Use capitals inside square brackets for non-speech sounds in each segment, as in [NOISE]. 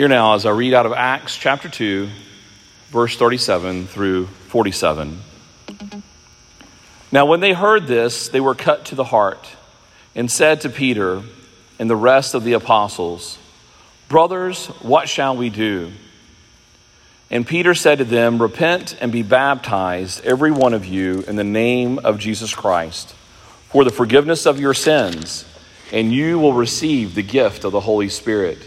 Here now, as I read out of Acts chapter 2, verse 37 through 47. Now, when they heard this, they were cut to the heart and said to Peter and the rest of the apostles, Brothers, what shall we do? And Peter said to them, Repent and be baptized, every one of you, in the name of Jesus Christ, for the forgiveness of your sins, and you will receive the gift of the Holy Spirit.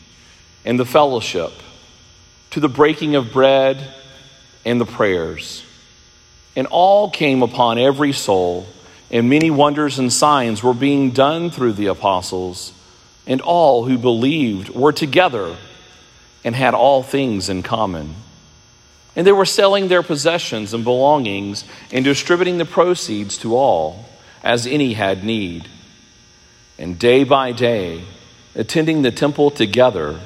and the fellowship, to the breaking of bread and the prayers. And all came upon every soul, and many wonders and signs were being done through the apostles. And all who believed were together and had all things in common. And they were selling their possessions and belongings and distributing the proceeds to all, as any had need. And day by day, attending the temple together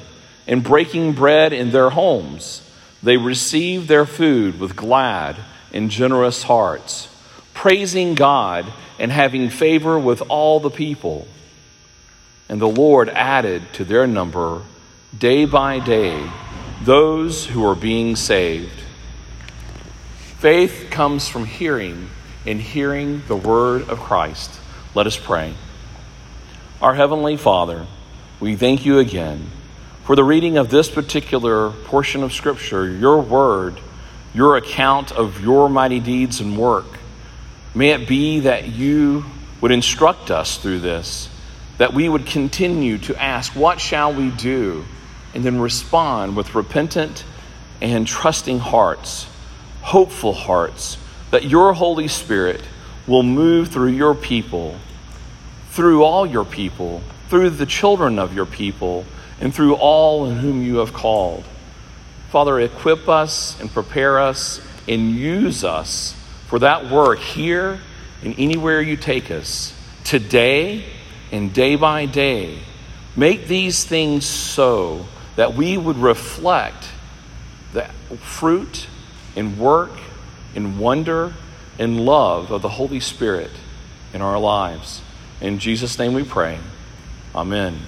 and breaking bread in their homes, they received their food with glad and generous hearts, praising God and having favor with all the people. And the Lord added to their number day by day those who are being saved. Faith comes from hearing, and hearing the word of Christ. Let us pray. Our Heavenly Father, we thank you again for the reading of this particular portion of Scripture, your word your account of your mighty deeds and work. May it be that you would instruct us through this, that we would continue to ask, What shall we do? and then respond with repentant and trusting hearts, hopeful hearts, that your Holy Spirit will move through your people, through all your people, through the children of your people, and through all in whom you have called. Father, equip us and prepare us and use us for that work here and anywhere you take us, today and day by day. Make these things so that we would reflect the fruit and work and wonder and love of the Holy Spirit in our lives. In Jesus' name we pray. Amen.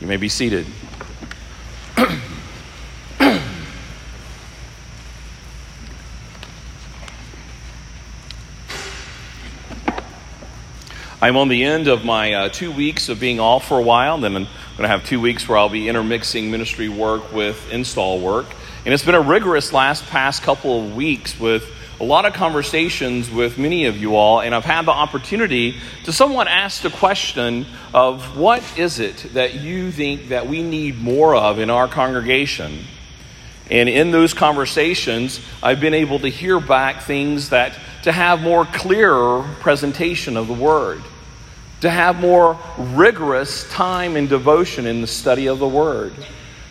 You may be seated. [CLEARS THROAT] I'm on the end of my uh, two weeks of being off for a while. and Then I'm going to have two weeks where I'll be intermixing ministry work with install work. And it's been a rigorous last past couple of weeks with a lot of conversations with many of you all. And I've had the opportunity to somewhat ask the question of what is it that you think that we need more of in our congregation? And in those conversations, I've been able to hear back things that to have more clearer presentation of the Word, to have more rigorous time and devotion in the study of the Word,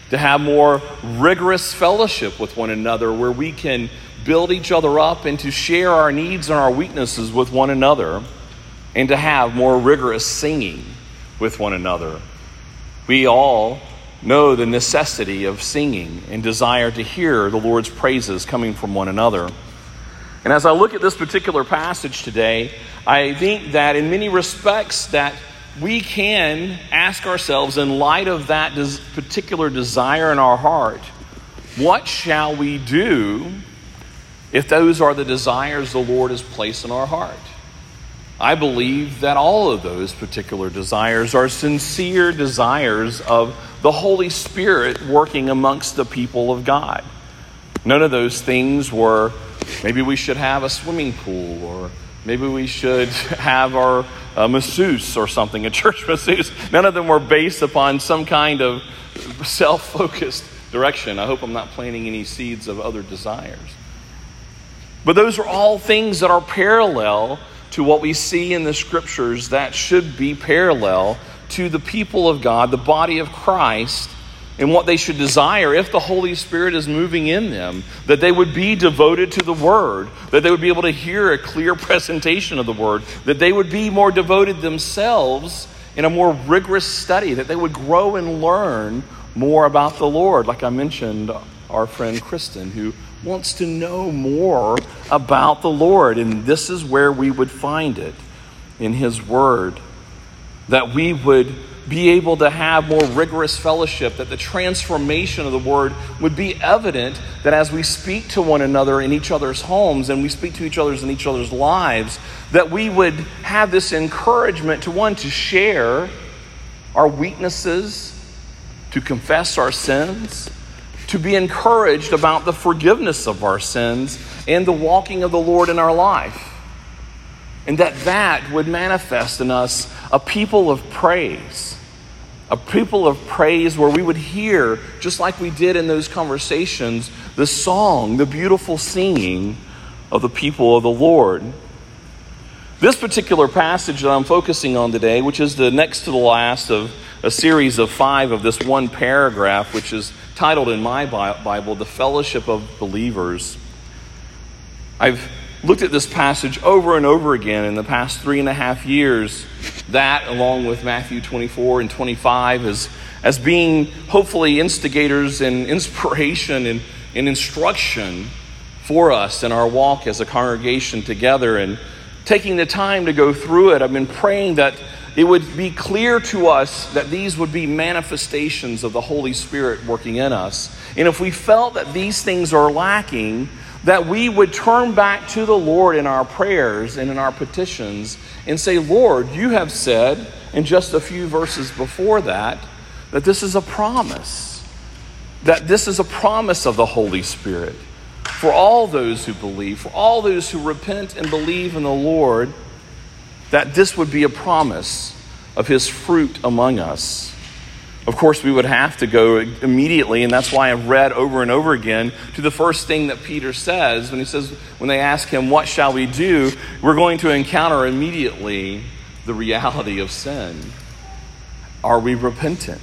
to have more rigorous fellowship with one another where we can build each other up and to share our needs and our weaknesses with one another, and to have more rigorous singing with one another. We all know the necessity of singing and desire to hear the Lord's praises coming from one another. And as I look at this particular passage today, I think that in many respects that we can ask ourselves in light of that particular desire in our heart, what shall we do if those are the desires the Lord has placed in our heart? I believe that all of those particular desires are sincere desires of the Holy Spirit working amongst the people of God. None of those things were maybe we should have a swimming pool or maybe we should [LAUGHS] have our uh, masseuse or something, a church [LAUGHS] masseuse. None of them were based upon some kind of self focused direction. I hope I'm not planting any seeds of other desires. But those are all things that are parallel to what we see in the scriptures that should be parallel to the people of God, the body of Christ, and what they should desire if the Holy Spirit is moving in them, that they would be devoted to the Word, that they would be able to hear a clear [LAUGHS] presentation of the Word, that they would be more devoted themselves in a more rigorous study, that they would grow and learn more about the Lord. Like I mentioned, our friend Kristen, who wants to know more about the Lord, and this is where we would find it in His Word, that we would be able to have more rigorous fellowship, that the transformation of the word would be evident that as we speak to one another in each other's homes and we speak to each other's in each other's lives, that we would have this encouragement to one, to share our weaknesses, to confess our sins, to be encouraged about the forgiveness of our sins and the walking of the Lord in our life. And that that would manifest in us a people of praise a people of praise where we would hear, just like we did in those conversations, the song, the beautiful singing of the people of the Lord. This particular passage that I'm focusing on today, which is the next to the last of a series of five of this one paragraph, which is titled in my Bible, The Fellowship of Believers. I've looked at this passage over and over again in the past three and a half years. That, along with Matthew 24 and 25, as, as being hopefully instigators and [LAUGHS] inspiration and, and instruction for us in our walk as a congregation together. And taking the time to go through it, I've been praying that it would be clear to us that these would be manifestations of the Holy Spirit working in us. And if we felt that these things are lacking, that we would turn back to the Lord in our prayers and in our petitions and say, Lord, you have said in just a few verses before that that this is a promise, that this is a promise of the Holy Spirit for all those who believe, for all those who repent and believe in the Lord, that this would be a promise of his fruit among us. Of course, we would have to go immediately, and that's why I've read over and over again to the first thing that Peter says when he says, when they ask him, What shall we do? We're going to encounter immediately the reality of sin. Are we repentant?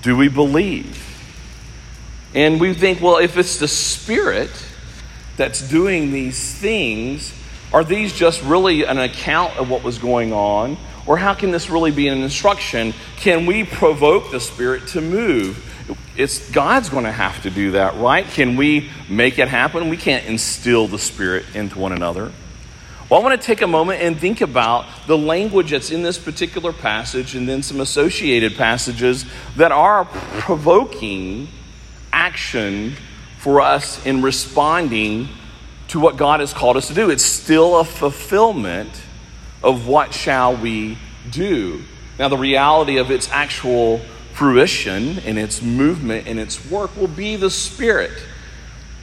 Do we believe? And we think, well, if it's the Spirit that's doing these things, are these just really an account of what was going on? Or how can this really be an instruction? Can we provoke the Spirit to move? It's God's going to have to do that, right? Can we make it happen? We can't instill the Spirit into one another. Well, I want to take a moment and think about the language that's in this particular passage and then some associated passages that are provoking action for us in responding to what God has called us to do. It's still a fulfillment of what shall we do. Now, the reality of its actual fruition and its movement and its work will be the Spirit.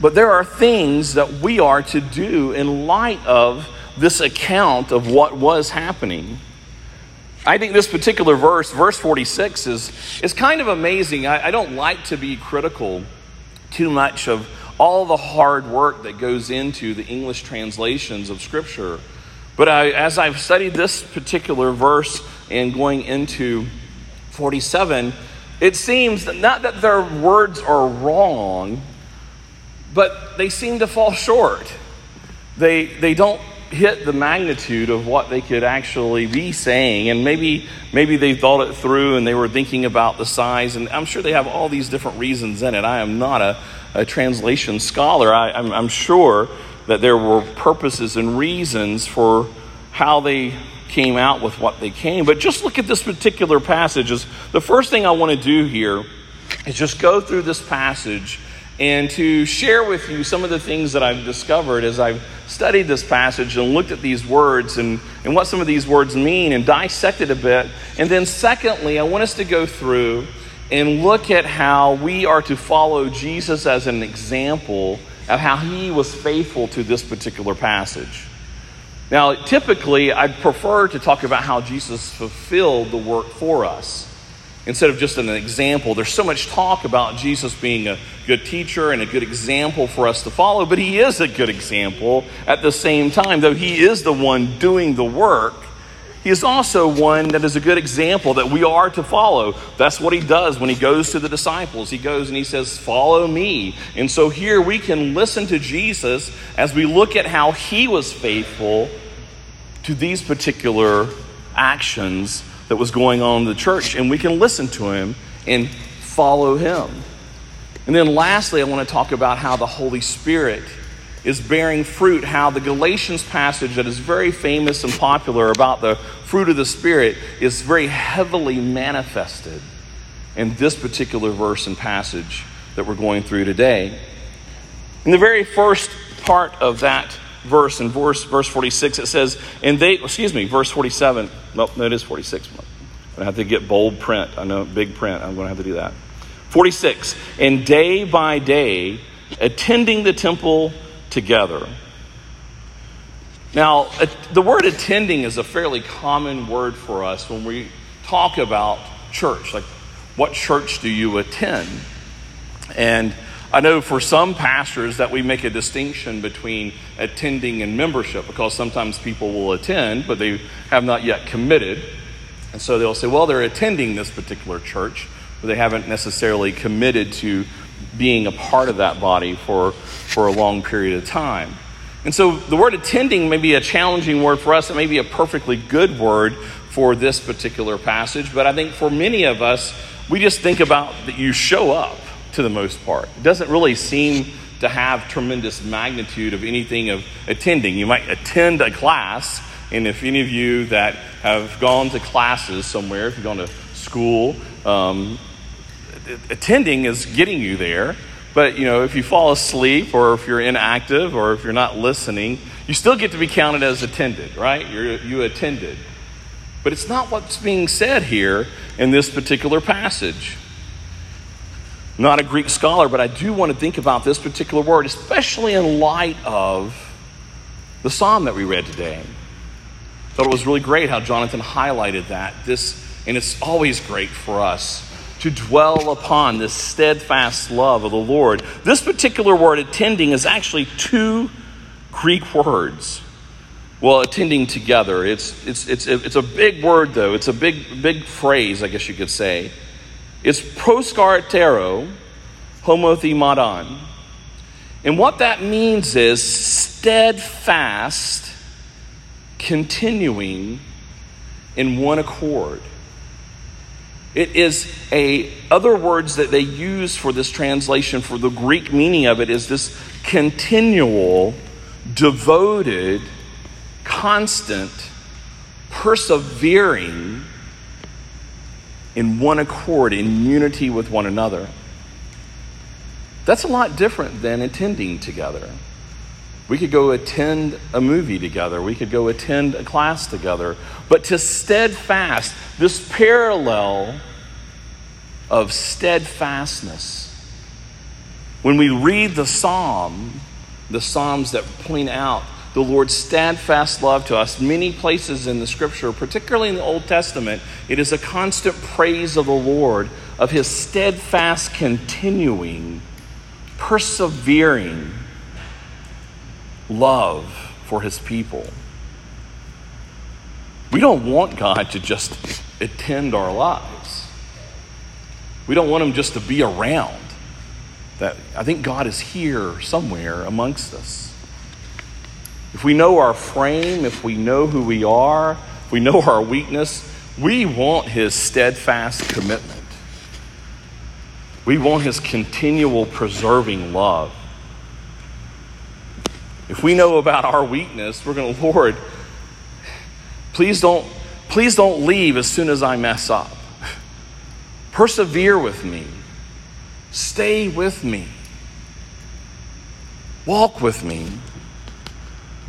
But there are things that we are to do in light of this account of what was happening. I think this particular verse, verse 46, is, is kind of amazing. I, I don't like to be critical too much of all the hard work that goes into the English translations of Scripture. But I, as I've studied this particular verse and going into 47, it seems that not that their words are wrong, but they seem to fall short. They, they don't hit the magnitude of what they could actually be saying. And maybe, maybe they thought it through and they were thinking about the size. And I'm sure they have all these different reasons in it. I am not a, a translation scholar. I, I'm, I'm sure that there were purposes and reasons for how they came out with what they came. But just look at this particular passage. Is the first thing I want to do here is just go through this passage and to share with you some of the things that I've discovered as I've studied this passage and looked at these words and, and what some of these words mean and dissected a bit. And then, secondly, I want us to go through and look at how we are to follow Jesus as an example of how he was faithful to this particular passage. Now, typically, I'd prefer to talk about how Jesus fulfilled the work for us instead of just an example. There's so much talk about Jesus being a good teacher and a good example for us to follow, but he is a good example at the same time, though he is the one doing the work. he is also one that is a good example that we are to follow. That's what he does when he goes to the disciples. He goes and he says, Follow me. And so here we can listen to Jesus as we look at how he was faithful to these particular actions that was going on in the church. And we can listen to him and follow him. And then lastly, I want to talk about how the Holy Spirit is bearing fruit, how the Galatians passage that is very famous and popular about the fruit of the Spirit is very heavily manifested in this particular verse and passage that we're going through today. In the very first part of that verse, in verse, verse 46, it says, and they, excuse me, verse 47, well, no, it is 46. I'm going to have to get bold print. I know, big print. I'm going to have to do that. 46, and day by day, attending the temple together. Now, the word attending is a fairly common word for us when we talk about church. Like, what church do you attend? And I know for some pastors that we make a distinction between attending and membership because sometimes people will attend, but they have not yet committed. And so they'll say, well, they're attending this particular church, but they haven't necessarily committed to being a part of that body for, for a long period of time. And so the word attending may be a challenging word for us. It may be a perfectly good word for this particular passage, but I think for many of us, we just think about that you show up to the most part. It doesn't really seem to have tremendous magnitude of anything of attending. You might attend a class, and if any of you that have gone to classes somewhere, if you've gone to school, um, attending is getting you there. But you know, if you fall asleep or if you're inactive or if you're not listening, you still get to be counted as attended, right? You're, you attended. But it's not what's being said here in this particular passage. Not a Greek scholar, but I do want to think about this particular word, especially in light of the psalm that we read today. I thought it was really great how Jonathan highlighted that. This, and it's always great for us to dwell upon this steadfast love of the Lord. This particular word, attending, is actually two Greek words. Well, attending together. It's, it's, it's, it's a big word, though. It's a big, big phrase, I guess you could say. It's proskartero homothimadon. And what that means is steadfast, continuing in one accord. It is a other words that they use for this translation for the Greek meaning of it is this continual, devoted, constant, persevering in one accord, in unity with one another. That's a lot different than attending together. We could go attend a movie together. We could go attend a class together. But to steadfast, this parallel of steadfastness. When we read the psalm, the psalms that point out the Lord's steadfast love to us, many places in the scripture, particularly in the Old Testament, it is a constant praise of the Lord, of his steadfast, continuing, persevering love for his people. We don't want God to just attend our lives. We don't want him just to be around. That I think God is here somewhere amongst us. If we know our frame, if we know who we are, if we know [LAUGHS] our weakness, we want his steadfast commitment. We want his continual preserving love. If we know about our weakness, we're going [LAUGHS] to, Lord, please don't, please don't leave as soon as I mess up. [LAUGHS] Persevere with me. Stay with me. Walk with me.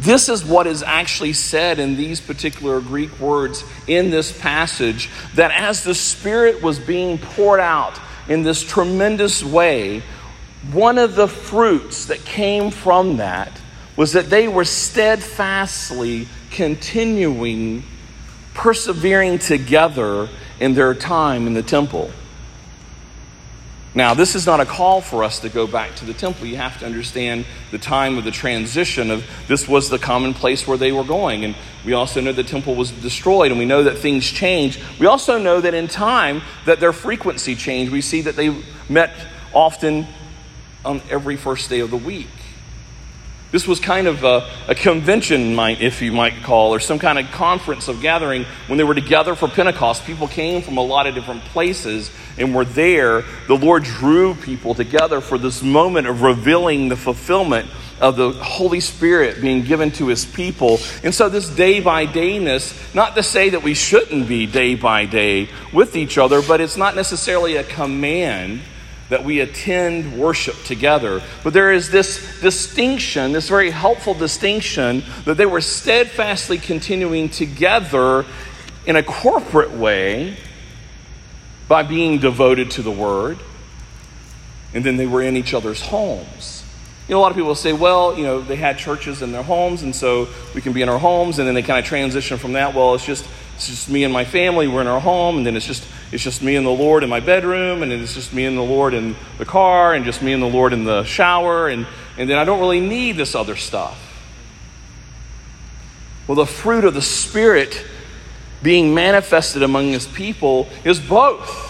This is what is actually said in these particular Greek words in this passage that as the Spirit was being poured out in this tremendous way, one of the fruits that came from that was that they were steadfastly continuing, persevering together in their time in the temple. Now, this is not a call for us to go back to the temple. You have to understand the time of the transition of this was the common place where they were going. And we also know the temple was destroyed and we know that things change. We also know that in time that their frequency changed. We see that they met often on every first day of the week. This was kind of a, a, convention, if you might call, or some kind of conference of gathering when they were together for Pentecost. People came from a lot of different places and we were there. The Lord drew people together for this moment of revealing the fulfillment of the Holy Spirit being given to his people. And so, this day by dayness, not to say that we shouldn't be day by day with each other, but it's not necessarily a command that we attend worship together. But there is this distinction, this very helpful distinction, that they were steadfastly continuing together in a corporate way by being devoted to the Word, and then they were in each other's homes. You know, a lot of people say, well, you know, they had churches in their homes, and so we can be in our homes, and then they kind of transition from that. Well, it's just it's just me and my family. We're in our home, and then it's just it's just me and the Lord in my bedroom, and then it's just me and the Lord in the car, and just me and the Lord in the shower, and, and then I don't really need this other stuff. Well, the fruit of the Spirit being manifested among his people is both.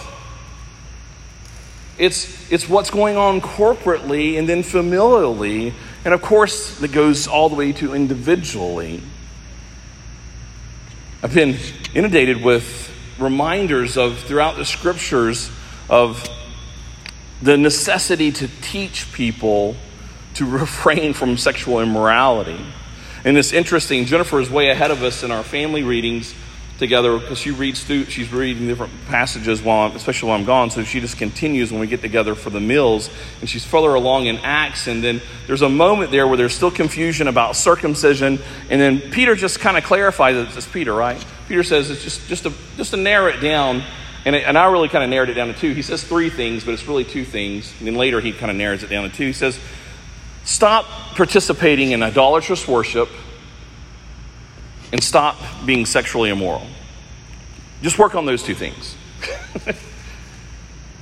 It's, it's what's going on corporately and then familially, and of course, it goes all the way to individually. I've been inundated with reminders of throughout the scriptures of the necessity to teach people to [LAUGHS] refrain from sexual immorality. And it's interesting, Jennifer is way ahead of us in our family readings together because she reads through, she's reading different passages while, I'm, especially while I'm gone. So she just continues when we get together for the meals, and she's further along in Acts. And then there's a moment there where there's still confusion about circumcision, and then Peter just kind of clarifies it. It's Peter, right? Peter says it's just just to just to narrow it down. And, it, and I really kind of narrowed it down to two. He says three things, but it's really two things. And then later he kind of narrows it down to two. He says, Stop participating in idolatrous worship and stop being sexually immoral. Just work on those two things. [LAUGHS]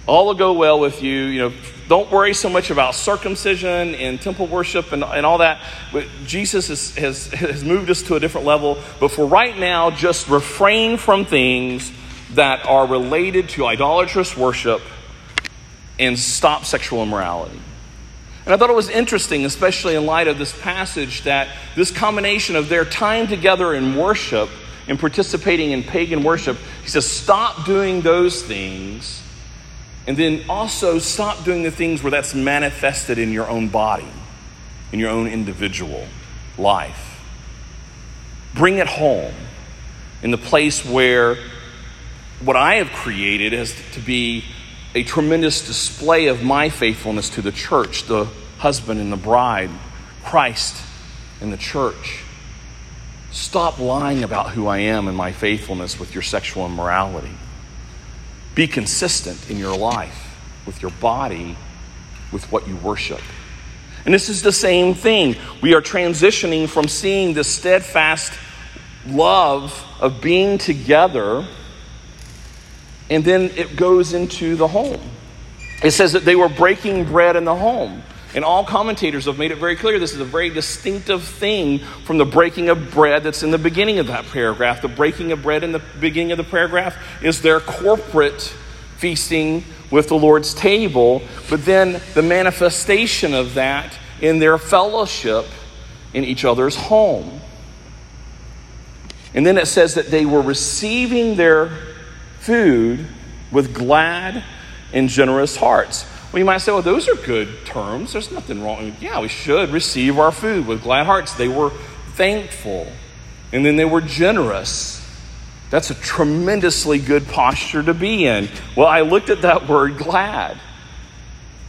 all will go well with you. You know, don't worry so much about circumcision and temple worship and, and all that. But Jesus has, has, has moved us to a different level. But for right now, just refrain from things that are related to idolatrous worship and stop sexual immorality. And I thought it was interesting, especially in light of this passage, that this combination of their time together in worship and participating in pagan worship, he says, stop doing those things. And then also stop doing the things where that's manifested in your own body, in your own individual life. Bring it home in the place where what I have created is to be a tremendous display of my faithfulness to the church, the husband and the bride, Christ and the church. Stop lying about who I am and my faithfulness with your sexual immorality. Be consistent in your life with your body, with what you worship. And this is the same thing. We are transitioning from seeing the steadfast love of being together and then it goes into the home. It says that they were breaking bread in the home. And all commentators have made it very clear this is a very distinctive thing from the breaking of bread that's in the beginning of that paragraph. The breaking of bread in the beginning of the paragraph is their corporate feasting with the Lord's table, but then the manifestation of that in their fellowship in each other's home. And then it says that they were receiving their food with glad and generous hearts. Well, you might say, well, those are good terms. There's nothing wrong. Yeah, we should receive our food with glad hearts. They were thankful and then they were generous. That's a tremendously good posture to be in. Well, I looked at that word glad.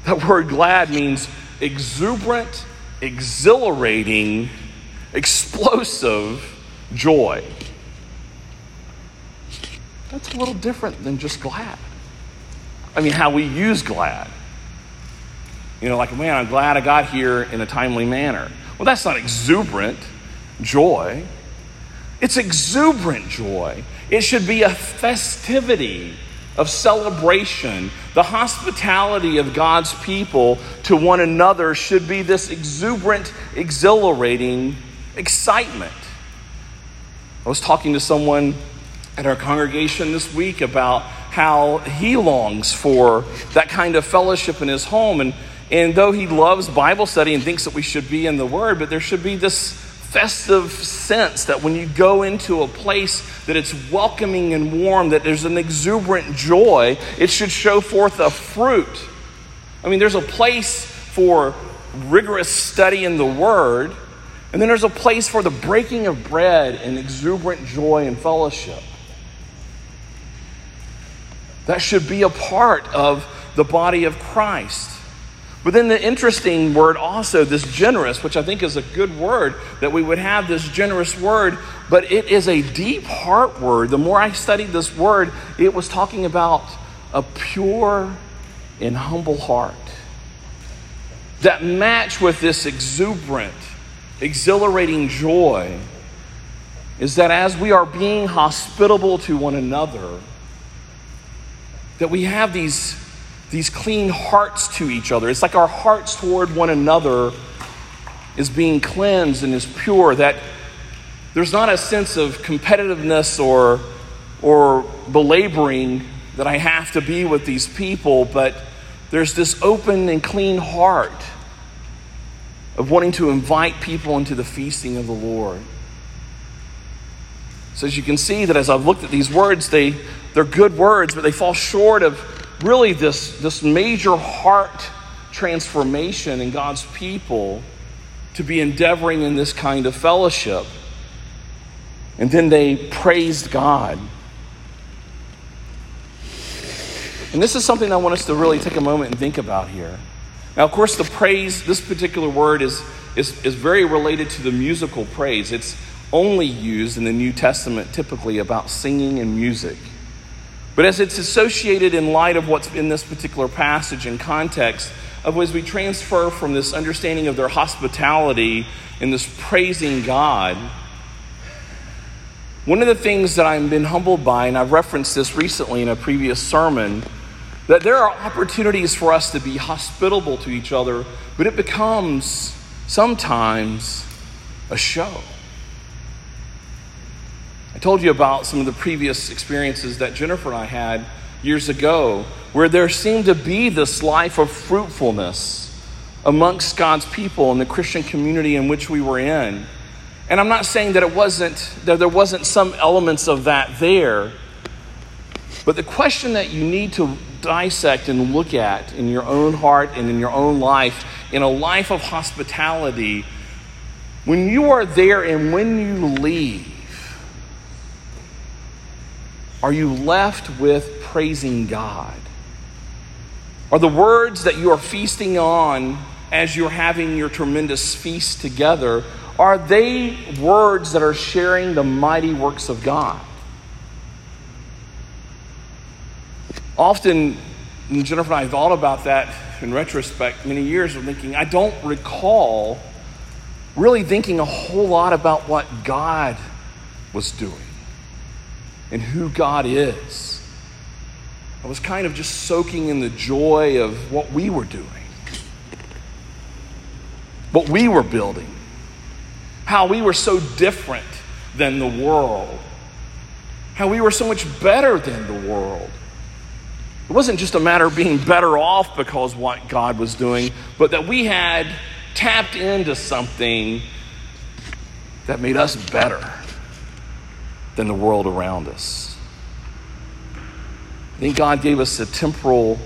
That word glad means exuberant, exhilarating, explosive joy. That's a little different than just glad. I mean, how we use glad. You know, like, man, I'm glad I got here in a timely manner. Well, that's not exuberant joy. It's exuberant joy. It should be a festivity of celebration. The hospitality of God's people to one another should be this exuberant, exhilarating excitement. I was talking to someone at our congregation this week about how he longs for that kind of fellowship in his home. And, and though he loves Bible study and thinks that we should be in the Word, but there should be this festive sense that when you go into a place that it's welcoming and warm, that there's an exuberant joy, it should show forth a fruit. I mean, there's a place for rigorous study in the Word, and then there's a place for the breaking of bread and exuberant joy and fellowship. That should be a part of the body of Christ. But then the interesting word also, this generous, which I think is a good word, that we would have this generous word, but it is a deep heart word. The more I studied this word, it was talking about a pure and humble heart that match with this exuberant, exhilarating joy is that as we are being hospitable to one another, that we have these, these clean hearts to each other. It's like our hearts toward one another is being cleansed and is pure, that there's not a sense of competitiveness or, or belaboring that I have to be with these people, but there's this open and clean heart of wanting to invite people into the feasting of the Lord. So, as you can see, that as I've looked at these words, they, they're good words, but they fall short of really this, this major heart transformation in God's people to be endeavoring in this kind of fellowship. And then they praised God. And this is something I want us to really take a moment and think about here. Now, of course, the praise, this particular word is, is, is very related to the musical praise. It's only used in the New Testament typically about singing and music. But as it's associated in light of what's in this particular passage and context, of as we transfer from this understanding of their hospitality and this praising God, one of the things that I've been humbled by, and I've referenced this recently in a previous sermon, that there are opportunities for us to be hospitable to each other, but it becomes sometimes a show. Told you about some of the previous experiences that Jennifer and I had years ago, where there seemed to be this life of fruitfulness amongst God's people and the Christian community in which we were in. And I'm not saying that it wasn't that there wasn't some elements of that there, but the question that you need to dissect and look at in your own heart and in your own life, in a life of hospitality, when you are there and when you leave, are you left with praising God? Are the words that you are feasting on as you're having your tremendous feast together, are they words that are sharing the mighty works of God? Often, Jennifer and I thought about that in retrospect many years of thinking, I don't recall really thinking a whole lot about what God was doing and who God is. I was kind of just soaking in the joy of what we were doing, what we were building, how we were so different than the world, how we were so much better than the world. It wasn't just a matter of being better off because what God was doing, but that we had tapped into something that made us better than the world around us. I think God gave us a temporal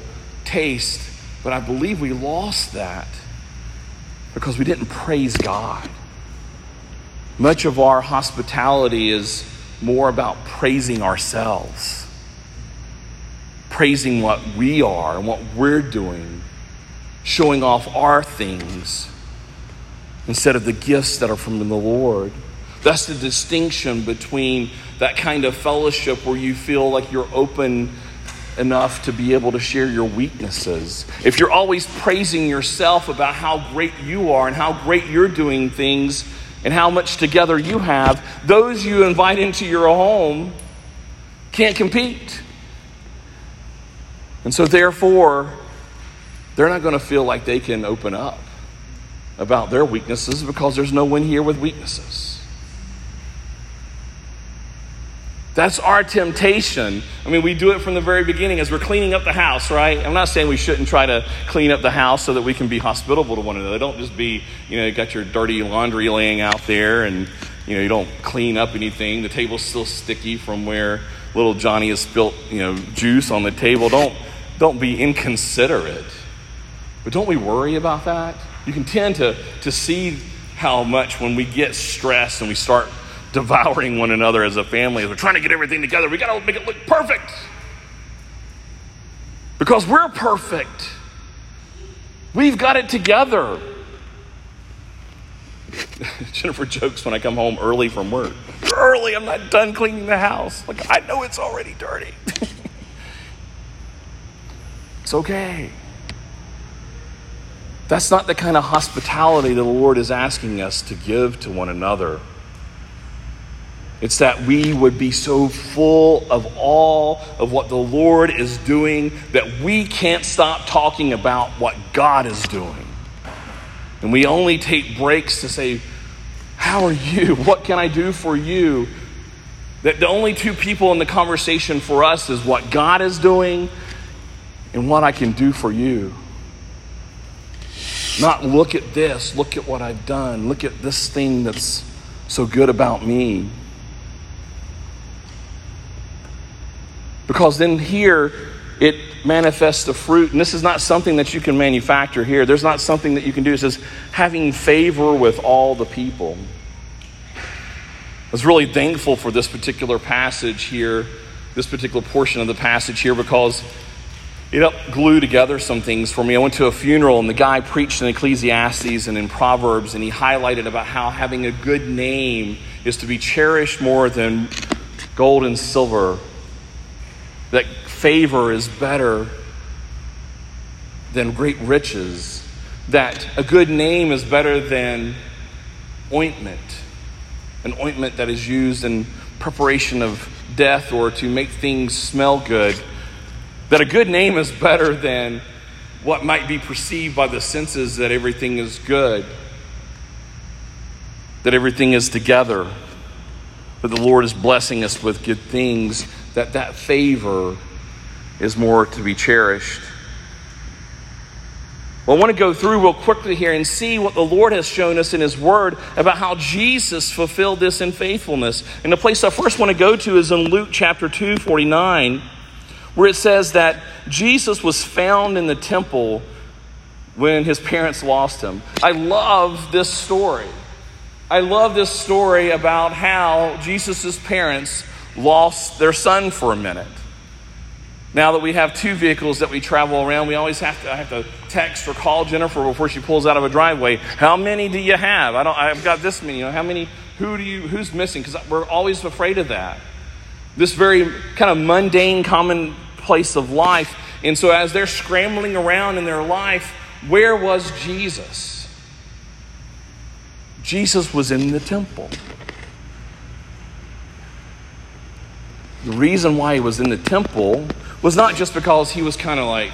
taste, but I believe we lost that because we didn't praise God. Much of our hospitality is more about praising ourselves, praising what we are and what we're doing, showing off our things instead of the gifts that are from the Lord. That's the distinction between that kind of fellowship where you feel like you're open enough to be able to share your weaknesses. If you're always praising yourself about how great you are and how great you're doing things and how much together you have, those you invite into your home can't compete. And so, therefore, they're not going to feel like they can open up about their weaknesses because there's no one here with weaknesses. That's our temptation. I mean, we do it from the very beginning as we're cleaning up the house, right? I'm not saying we shouldn't try to clean up the house so that we can be hospitable to one another. Don't just be, you know, you got your dirty laundry laying out there and, you know, you don't clean up anything. The table's still sticky from where little Johnny has spilt, you know, juice on the table. Don't, don't be inconsiderate. But don't we worry about that? You can tend to, to see how much when we get stressed and we start devouring one another as a family, as we're trying to get everything together, we got to make it look perfect. Because we're perfect. We've got it together. [LAUGHS] Jennifer jokes when I come home early from work. Early, I'm not done cleaning the house. Like, I know it's already dirty. [LAUGHS] it's okay. That's not the kind of hospitality the Lord is asking us to give to one another. It's that we would be so full of all of what the Lord is doing that we can't stop talking about what God is doing. And we only take breaks to say, How are you? [LAUGHS] What can I do for you? That the only two people in the conversation for us is what God is doing and what I can do for you. Not look at this, look at what I've done, look at this thing that's so good about me. Because then here it manifests the fruit, and this is not something that you can manufacture here. There's not something that you can do. It says having favor with all the people. I was really thankful for this particular passage here, this particular portion of the passage here, because it helped glue together some things for me. I went to a funeral and the guy preached in Ecclesiastes and in Proverbs, and he highlighted about how having a good name is to be cherished more than gold and silver. That favor is better than great riches. That a good name is better than ointment, an ointment that is used in preparation of death or to make things smell good that a good name is better than what might be perceived by the senses that everything is good, that everything is together, that the Lord is blessing us with good things, that that favor is more to be cherished. Well, I want to go through real quickly here and see what the Lord has shown us in His Word about how Jesus fulfilled this in faithfulness. And the place I first want to go to is in Luke chapter 2, 49 where it says that Jesus was found in the temple when his parents lost him. I love this story. I love this story about how Jesus' parents lost their son for a minute. Now that we have two vehicles that we travel around, we always have to I have to text or call Jennifer before she pulls out of a driveway. How many do you have? I don't I've got this many. You know, how many who do you who's missing? Because we're always afraid of that. This very kind of mundane, commonplace of life. And so, as they're scrambling around in their life, where was Jesus? Jesus was in the temple. The reason why he was in the temple was not just because he was kind of like,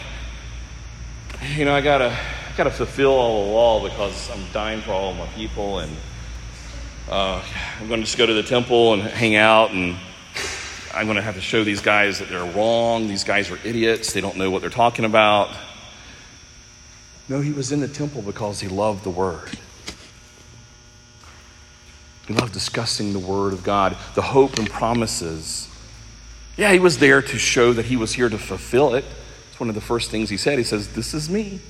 you know, I gotta, I gotta fulfill all the law because I'm dying for all my people, and uh, I'm to just go to the temple and hang out and I'm to have to show these guys that they're wrong. These guys are idiots. They don't know what they're talking about. No, he was in the temple because he loved the Word. He loved discussing the Word of God, the hope and promises. Yeah, he was there to show that he was here to fulfill it. It's one of the first things he said. He says, This is me.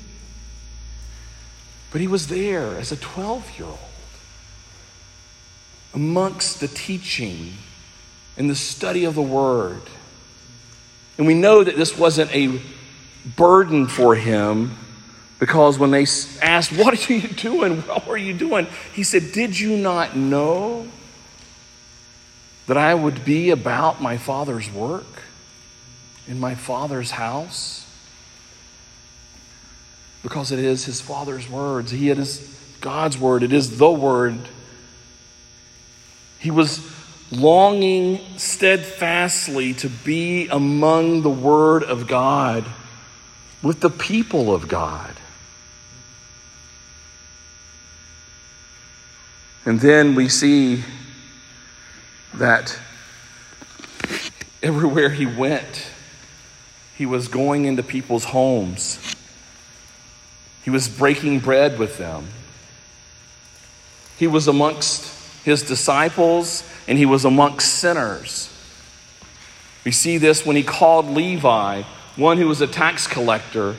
But he was there as a 12 year old amongst the teaching and the study of the Word. And we know that this wasn't a burden for him because when they asked, What are you doing? What are you doing? He said, Did you not know that I would be about my Father's work in my Father's house? Because it is his Father's words. He is God's word. It is the word. He was longing steadfastly to be among the Word of God. with the people of God. And then we see that everywhere he went, he was going into people's homes. He was breaking bread with them. He was amongst his disciples and he was amongst sinners. We see this when he called Levi, one who was a tax collector,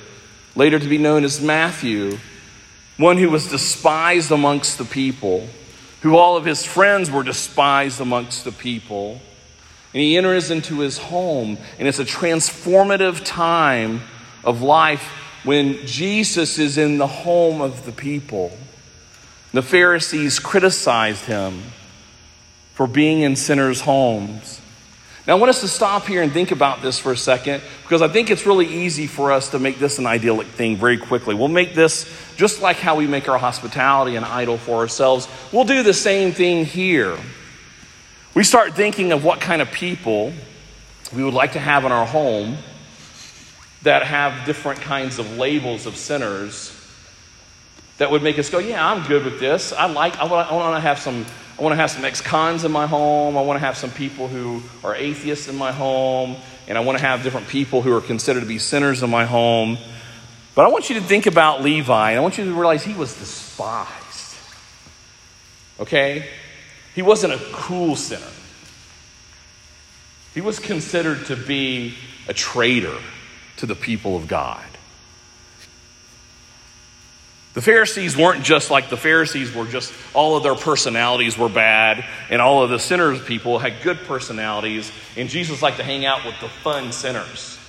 later to be known as Matthew, one who was despised amongst the people, who all of his friends were despised amongst the people. And he enters into his home, and it's a transformative time of life when Jesus is in the home of the people. The Pharisees criticized him for being in sinners' homes. Now, I want us to stop here and think about this for a second because I think it's really easy for us to make this an idyllic thing very quickly. We'll make this just like how we make our hospitality an idol for ourselves. We'll do the same thing here. We start thinking of what kind of people we would like to have in our home that have different kinds of labels of sinners that would make us go, yeah, I'm good with this. I like, I want, to have some I want to have some ex cons in my home. I want to have some people who are atheists in my home. And I want to have different people who are considered to be sinners in my home. But I want you to think about Levi, and I want you to realize he was despised. Okay? He wasn't a cool sinner, he was considered to be a traitor to the people of God. The Pharisees weren't just like the Pharisees were just all of their personalities were bad, and all of the sinners people had good personalities, and Jesus liked to hang out with the fun sinners.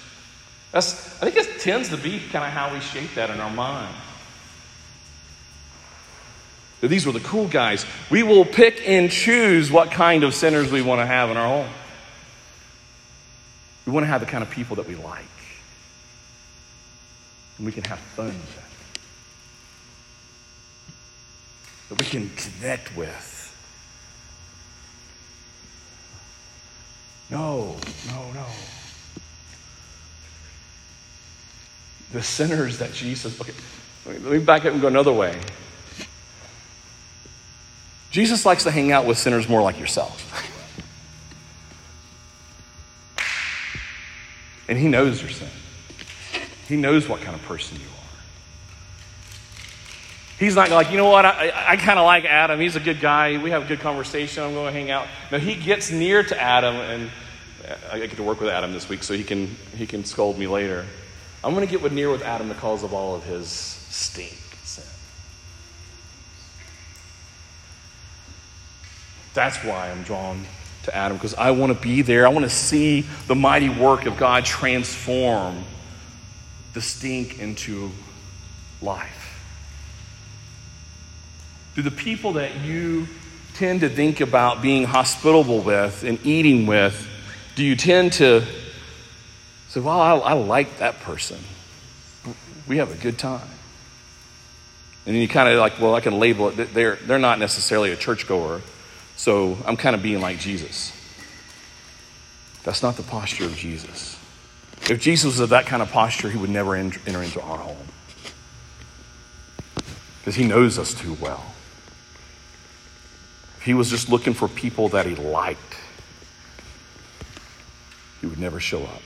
That's, I think it tends to be kind of how we shape that in our mind. These were the cool guys. We will pick and choose what kind of sinners we want to have in our home. We want to have the kind of people that we like. And we can have fun with them. That we can connect with. No, no, no. The sinners that Jesus, okay, let me back up and go another way. Jesus likes to hang out with sinners more like yourself. [LAUGHS] and he knows your sin. He knows what kind of person you are. He's not like, you know what, I, I, kind of like Adam. He's a good guy. We have a good conversation. I'm going to hang out. No, he gets near to Adam, and uh, I get to work with Adam this week, so he can, he can scold me later. I'm going to get near with Adam because of all of his stink sin. That's why I'm drawn to Adam, because I want to be there. I want to see the mighty work of God transform the stink into life. Do the people that you tend to think about being hospitable with and eating with, do you tend to say, well, I, I like that person? We have a good time. And then you kind of like, well, I can label it. They're, they're not necessarily a churchgoer, so I'm kind of being like Jesus. That's not the posture of Jesus. If Jesus was of that kind of posture, he would never enter into our home because he knows us too well. He was just looking for people that he liked, he would never show up.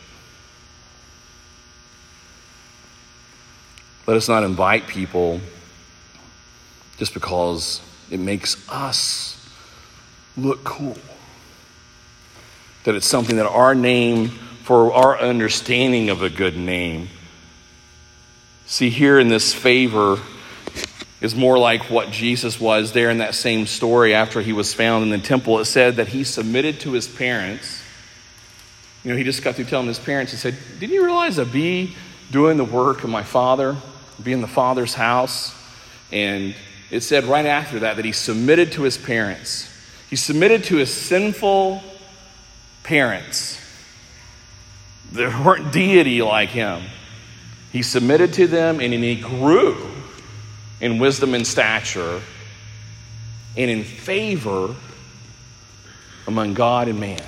Let us not invite people just because it makes us look cool. That it's something that our name, for our understanding of a good name. See, here in this favor, is more like what Jesus was there in that same story after he was found in the temple. It said that he submitted to his parents. You know, he just got through telling his parents, he said, Didn't you realize I'd be doing the work of my father, be in the father's house? And it said right after that that he submitted to his parents. He submitted to his sinful parents. They weren't deity like him. He submitted to them and he grew in wisdom and stature and in favor among God and man.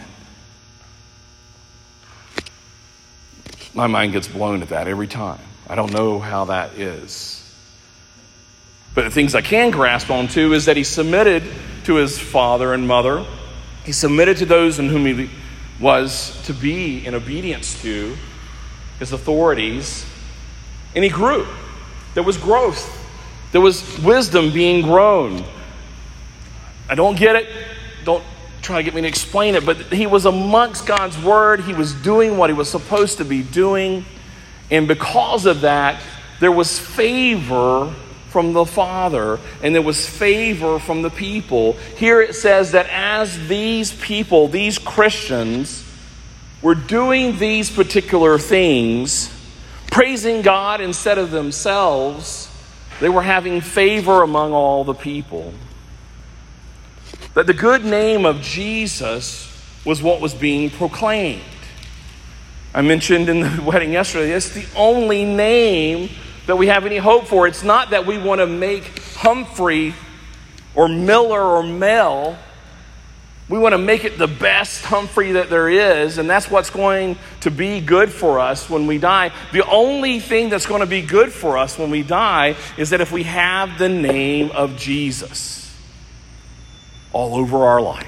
My mind gets blown at that every time. I don't know how that is. But the things I can grasp onto is that he submitted to his father and mother. He submitted to those in whom he was to be in obedience to his authorities, and he grew. There was growth, there was wisdom being grown. I don't get it. Don't try to get me to explain it, but he was amongst God's word. He was doing what he was supposed to be doing. And because of that, there was favor from the Father and there was favor from the people. Here it says that as these people, these Christians, were doing these particular things, praising God instead of themselves, they were having favor among all the people. That the good name of Jesus was what was being proclaimed. I mentioned in the [LAUGHS] wedding yesterday, it's the only name that we have any hope for. It's not that we want to make Humphrey or Miller or Mel. We want to make it the best Humphrey that there is, and that's what's going to be good for us when we die. The only thing that's going to be good for us when we die is that if we have the name of Jesus all over our life.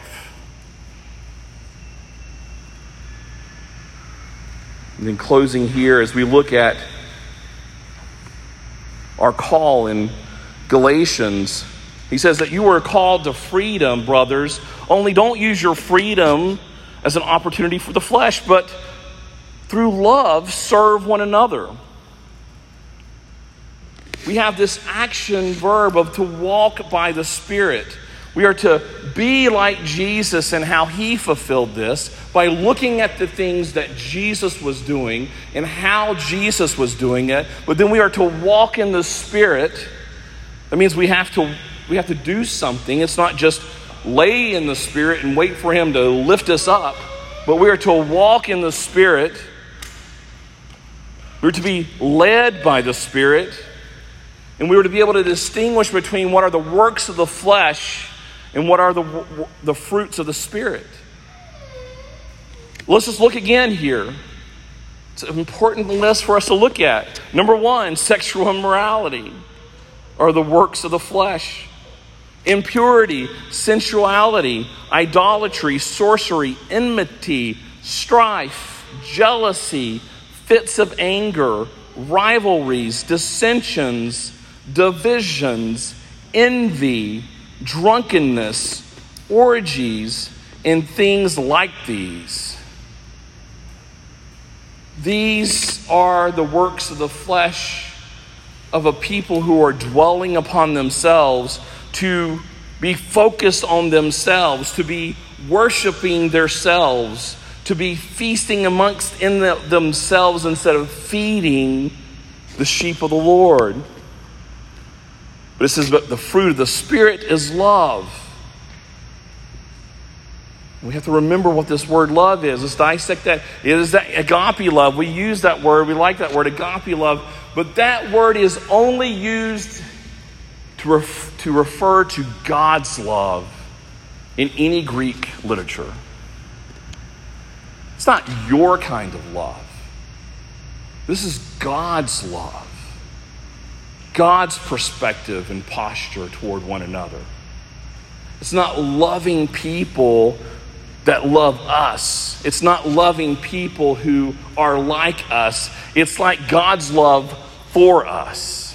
And then closing here, as we look at our call in Galatians, he says that you are called to freedom, brothers. Only don't use your freedom as an opportunity for the flesh, but through love serve one another. We have this action verb of to walk by the Spirit. We are to be like Jesus and how he fulfilled this by looking at the things that Jesus was doing and how Jesus was doing it. But then we are to walk in the Spirit. That means we have to we have to do something. It's not just lay in the Spirit and wait for him to lift us up, but we are to walk in the Spirit. We're to be led by the Spirit. And we were to be able to distinguish between what are the works of the flesh and what are the, the fruits of the Spirit? Let's just look again here. It's an important list for us to look at. Number one, sexual immorality are the works of the flesh. Impurity, sensuality, idolatry, sorcery, enmity, strife, jealousy, fits of anger, rivalries, dissensions, divisions, envy drunkenness, orgies, and things like these. These are the works of the flesh of a people who are dwelling upon themselves to be focused on themselves, to be worshiping themselves, to be feasting amongst in the, themselves instead of feeding the sheep of the Lord. But it says, but the fruit of the Spirit is love. We have to remember what this word love is. Let's dissect that. It is that agape love. We use that word. We like that word, agape love. But that word is only used to, ref- to refer to God's love in any Greek literature. It's not your kind of love. This is God's love. God's perspective and posture toward one another. It's not loving people that love us. It's not loving people who are like us. It's like God's love for us.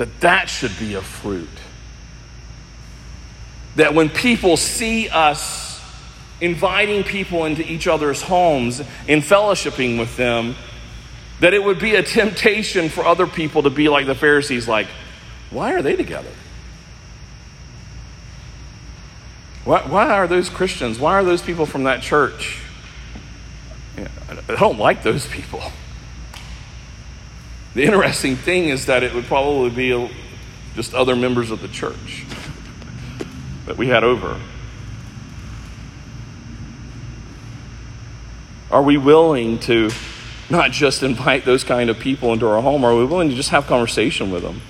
That that should be a fruit. That when people see us inviting people into each other's homes and fellowshipping with them, that it would be a temptation for other people to be like the Pharisees, like, why are they together? Why, why are those Christians? Why are those people from that church? I don't like those people. The interesting thing is that it would probably be just other members of the church that we had over. Are we willing to not just invite those kind of people into our home? Are we willing to just have conversation with them?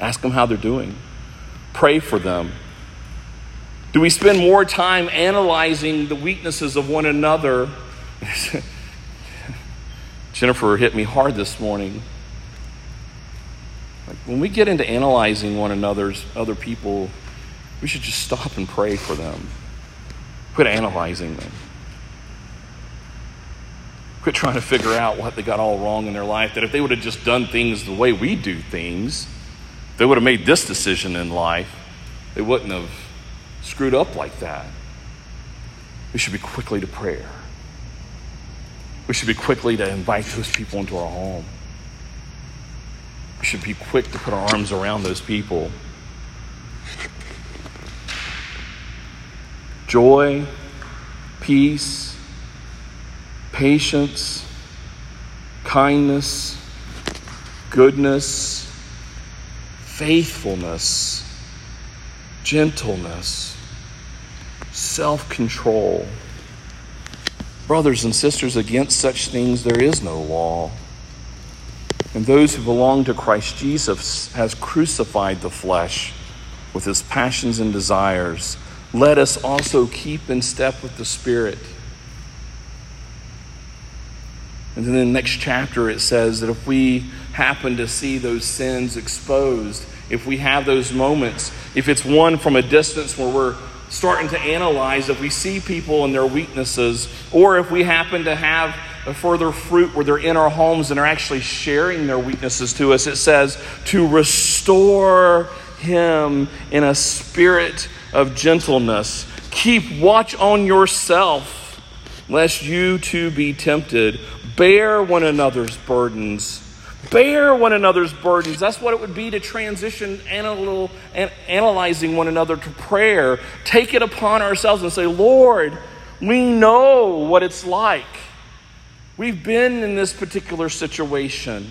Ask them how they're doing. Pray for them. Do we spend more time analyzing the weaknesses of one another? [LAUGHS] Jennifer hit me hard this morning. Like when we get into analyzing one another's other people, we should just stop and pray for them. Quit analyzing them. Quit trying to figure out what they got all wrong in their life. That if they would have just done things the way we do things, they would have made this decision in life, they wouldn't have screwed up like that. We should be quickly to prayer. We should be quickly to invite those people into our home. We should be quick to put our arms around those people. Joy, peace, patience, kindness, goodness, faithfulness, gentleness, self control. Brothers and sisters, against such things there is no law. And those who belong to Christ Jesus has crucified the flesh with its passions and desires. Let us also keep in step with the Spirit. And then in the next chapter, it says that if we happen to see those sins exposed, if we have those moments, if it's one from a distance where we're starting to analyze, if we see people and their weaknesses, or if we happen to have a further fruit where they're in our homes and are actually sharing their weaknesses to us, it says to restore him in a spirit of gentleness. Keep watch on yourself, lest you too be tempted. Bear one another's burdens. Bear one another's burdens. That's what it would be to transition anal- analyzing one another to prayer. Take it upon ourselves and say, Lord, we know what it's like. We've been in this particular situation.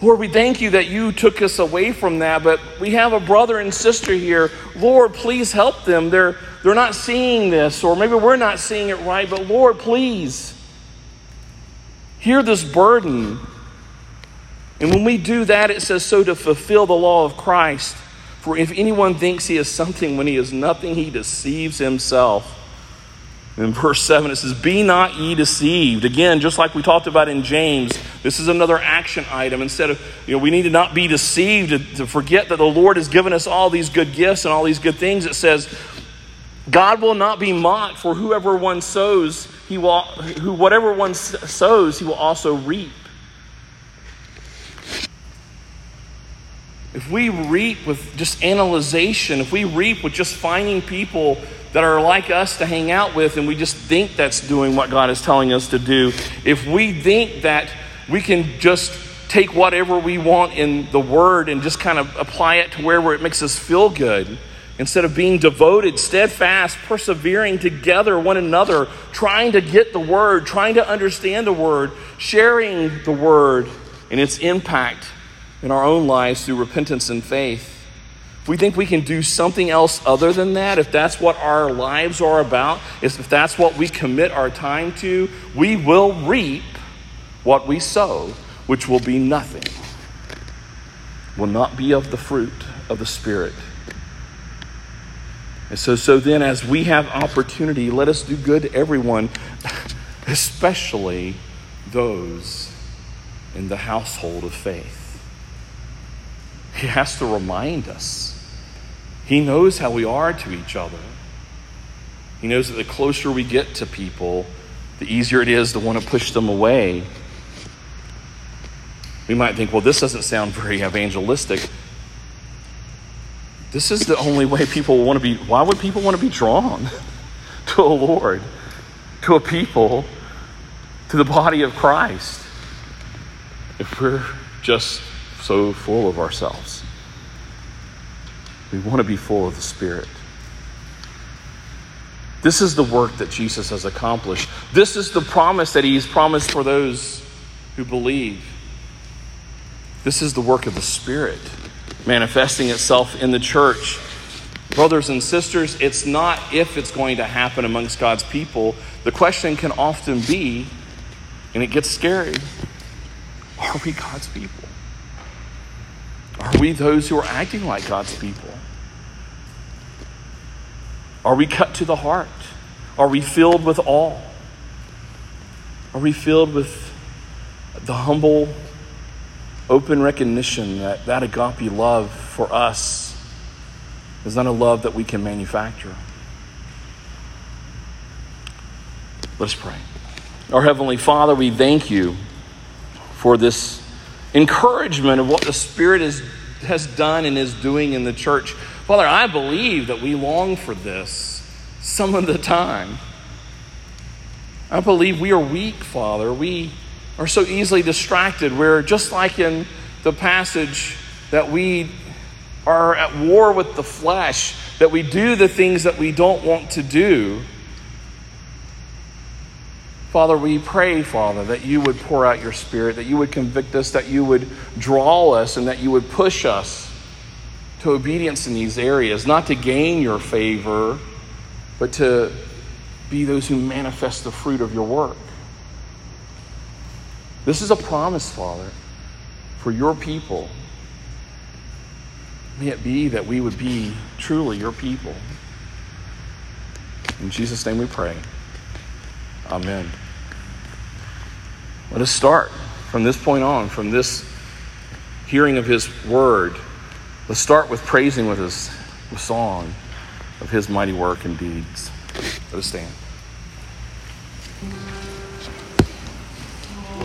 Lord, we thank you that you took us away from that, but we have a brother and sister here. Lord, please help them. They're, they're not seeing this, or maybe we're not seeing it right, but Lord, please hear this burden. And when we do that, it says, so to fulfill the law of Christ. For if anyone thinks he is something when he is nothing, he deceives himself. In verse 7, it says, Be not ye deceived. Again, just like we talked about in James, this is another action item. Instead of, you know, we need to not be deceived, to, to forget that the Lord has given us all these good gifts and all these good things. It says, God will not be mocked, for whoever one sows, he will, who whatever one sows, he will also reap. If we reap with just analyzation, if we reap with just finding people that are like us to hang out with, and we just think that's doing what God is telling us to do, if we think that we can just take whatever we want in the Word and just kind of apply it to wherever it makes us feel good, instead of being devoted, steadfast, persevering together, one another, trying to get the Word, trying to understand the Word, sharing the Word and its impact in our own lives through repentance and faith if we think we can do something else other than that, if that's what our lives are about, if that's what we commit our time to, we will reap what we sow, which will be nothing, will not be of the fruit of the Spirit. And so, so then, as we have opportunity, let us do good to everyone, [LAUGHS] especially those in the household of faith. He has to remind us he knows how we are to each other. He knows that the closer we get to people, the easier it is to want to push them away. We might think, well, this doesn't sound very evangelistic. This is the only way people want to be. Why would people want to be drawn [LAUGHS] to a Lord, to a people, to the body of Christ, if we're just so full of ourselves? We want to be full of the Spirit. This is the work that Jesus has accomplished. This is the promise that He's promised for those who believe. This is the work of the Spirit manifesting itself in the church. Brothers and sisters, it's not if it's going to happen amongst God's people. The question can often be, and it gets scary are we God's people? Are we those who are acting like God's people? Are we cut to the heart? Are we filled with awe? Are we filled with the humble, open recognition that that agape love for us is not a love that we can manufacture? Let us pray. Our Heavenly Father, we thank you for this encouragement of what the Spirit is, has done and is doing in the church. Father, I believe that we long for this some of the time. I believe we are weak, Father. We are so easily distracted. We're just like in the passage that we are at war with the flesh, that we do the things that we don't want to do. Father, we pray, Father, that you would pour out your spirit, that you would convict us, that you would draw us, and that you would push us to obedience in these areas, not to gain your favor, but to be those who manifest the fruit of your work. This is a promise, Father, for your people. May it be that we would be truly your people. In Jesus' name we pray. Amen. Let us start from this point on, from this hearing of his word. Let's start with praising with his with song of his mighty work and deeds. Let us stand.